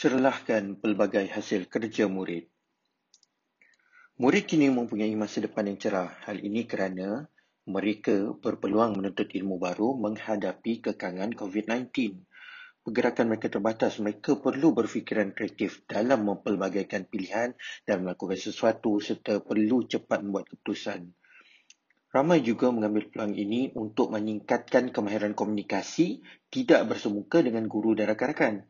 serlahkan pelbagai hasil kerja murid. Murid kini mempunyai masa depan yang cerah. Hal ini kerana mereka berpeluang menuntut ilmu baru menghadapi kekangan COVID-19. Pergerakan mereka terbatas, mereka perlu berfikiran kreatif dalam mempelbagaikan pilihan dan melakukan sesuatu serta perlu cepat membuat keputusan. Ramai juga mengambil peluang ini untuk meningkatkan kemahiran komunikasi tidak bersemuka dengan guru dan rakan-rakan.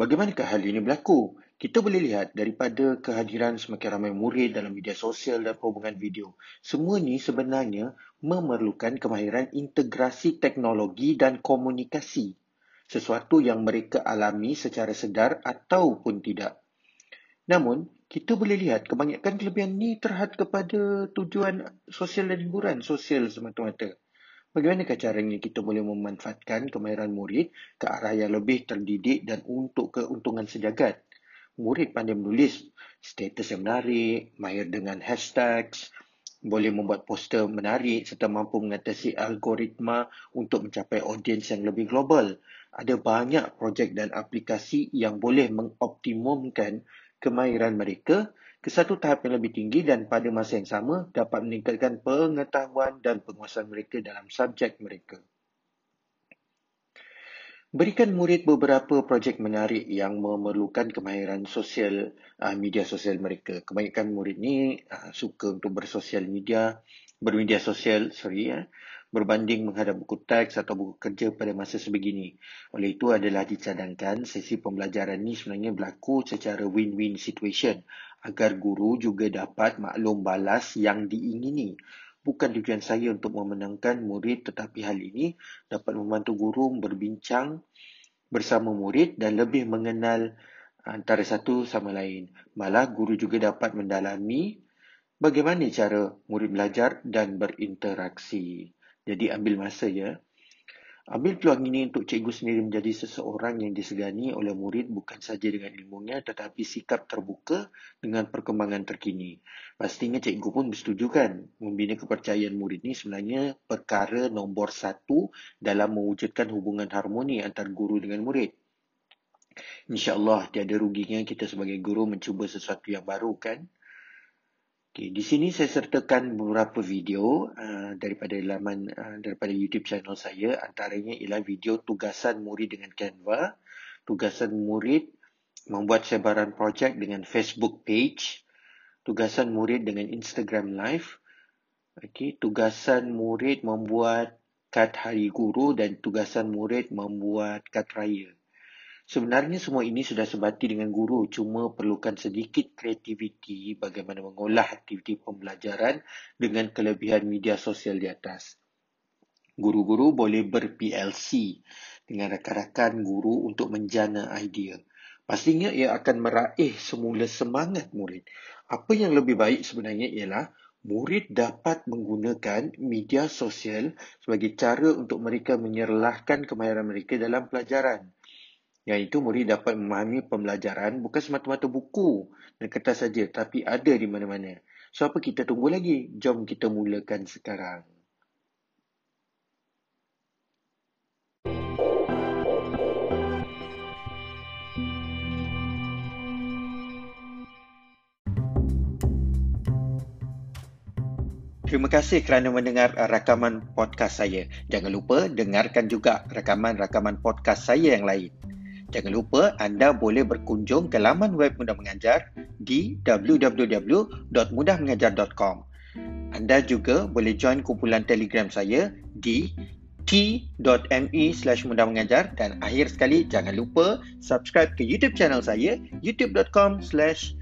Bagaimanakah hal ini berlaku? Kita boleh lihat daripada kehadiran semakin ramai murid dalam media sosial dan perhubungan video. Semua ini sebenarnya memerlukan kemahiran integrasi teknologi dan komunikasi. Sesuatu yang mereka alami secara sedar ataupun tidak. Namun, kita boleh lihat kebanyakan kelebihan ini terhad kepada tujuan sosial dan hiburan sosial semata-mata. Bagaimanakah caranya kita boleh memanfaatkan kemahiran murid ke arah yang lebih terdidik dan untuk keuntungan sejagat? Murid pandai menulis status yang menarik, mahir dengan hashtags, boleh membuat poster menarik serta mampu mengatasi algoritma untuk mencapai audiens yang lebih global. Ada banyak projek dan aplikasi yang boleh mengoptimumkan kemahiran mereka ke satu tahap yang lebih tinggi dan pada masa yang sama dapat meningkatkan pengetahuan dan penguasaan mereka dalam subjek mereka. Berikan murid beberapa projek menarik yang memerlukan kemahiran sosial uh, media sosial mereka. Kebanyakan murid ni uh, suka untuk bersosial media, bermedia sosial, sorry ya, berbanding menghadap buku teks atau buku kerja pada masa sebegini. Oleh itu adalah dicadangkan sesi pembelajaran ini sebenarnya berlaku secara win-win situation agar guru juga dapat maklum balas yang diingini. Bukan tujuan saya untuk memenangkan murid tetapi hal ini dapat membantu guru berbincang bersama murid dan lebih mengenal antara satu sama lain. Malah guru juga dapat mendalami bagaimana cara murid belajar dan berinteraksi. Jadi ambil masa ya Ambil peluang ini untuk cikgu sendiri menjadi seseorang yang disegani oleh murid bukan saja dengan ilmunya tetapi sikap terbuka dengan perkembangan terkini. Pastinya cikgu pun bersetuju kan membina kepercayaan murid ini sebenarnya perkara nombor satu dalam mewujudkan hubungan harmoni antara guru dengan murid. InsyaAllah tiada ruginya kita sebagai guru mencuba sesuatu yang baru kan. Okay, di sini saya sertakan beberapa video uh, daripada laman uh, daripada YouTube channel saya. Antaranya ialah video tugasan murid dengan Canva, tugasan murid membuat sebaran projek dengan Facebook page, tugasan murid dengan Instagram Live, okay, tugasan murid membuat kad hari guru dan tugasan murid membuat kad raya. Sebenarnya semua ini sudah sebati dengan guru cuma perlukan sedikit kreativiti bagaimana mengolah aktiviti pembelajaran dengan kelebihan media sosial di atas. Guru-guru boleh ber-PLC dengan rakan-rakan guru untuk menjana idea. Pastinya ia akan meraih semula semangat murid. Apa yang lebih baik sebenarnya ialah murid dapat menggunakan media sosial sebagai cara untuk mereka menyerlahkan kemahiran mereka dalam pelajaran. Yang itu murid dapat memahami pembelajaran bukan semata-mata buku dan kertas saja tapi ada di mana-mana. So apa kita tunggu lagi? Jom kita mulakan sekarang. Terima kasih kerana mendengar rakaman podcast saya. Jangan lupa dengarkan juga rakaman-rakaman podcast saya yang lain. Jangan lupa anda boleh berkunjung ke laman web Mudah Mengajar di www.mudahmengajar.com. Anda juga boleh join kumpulan Telegram saya di t.me slash mudah mengajar dan akhir sekali jangan lupa subscribe ke YouTube channel saya youtube.com slash.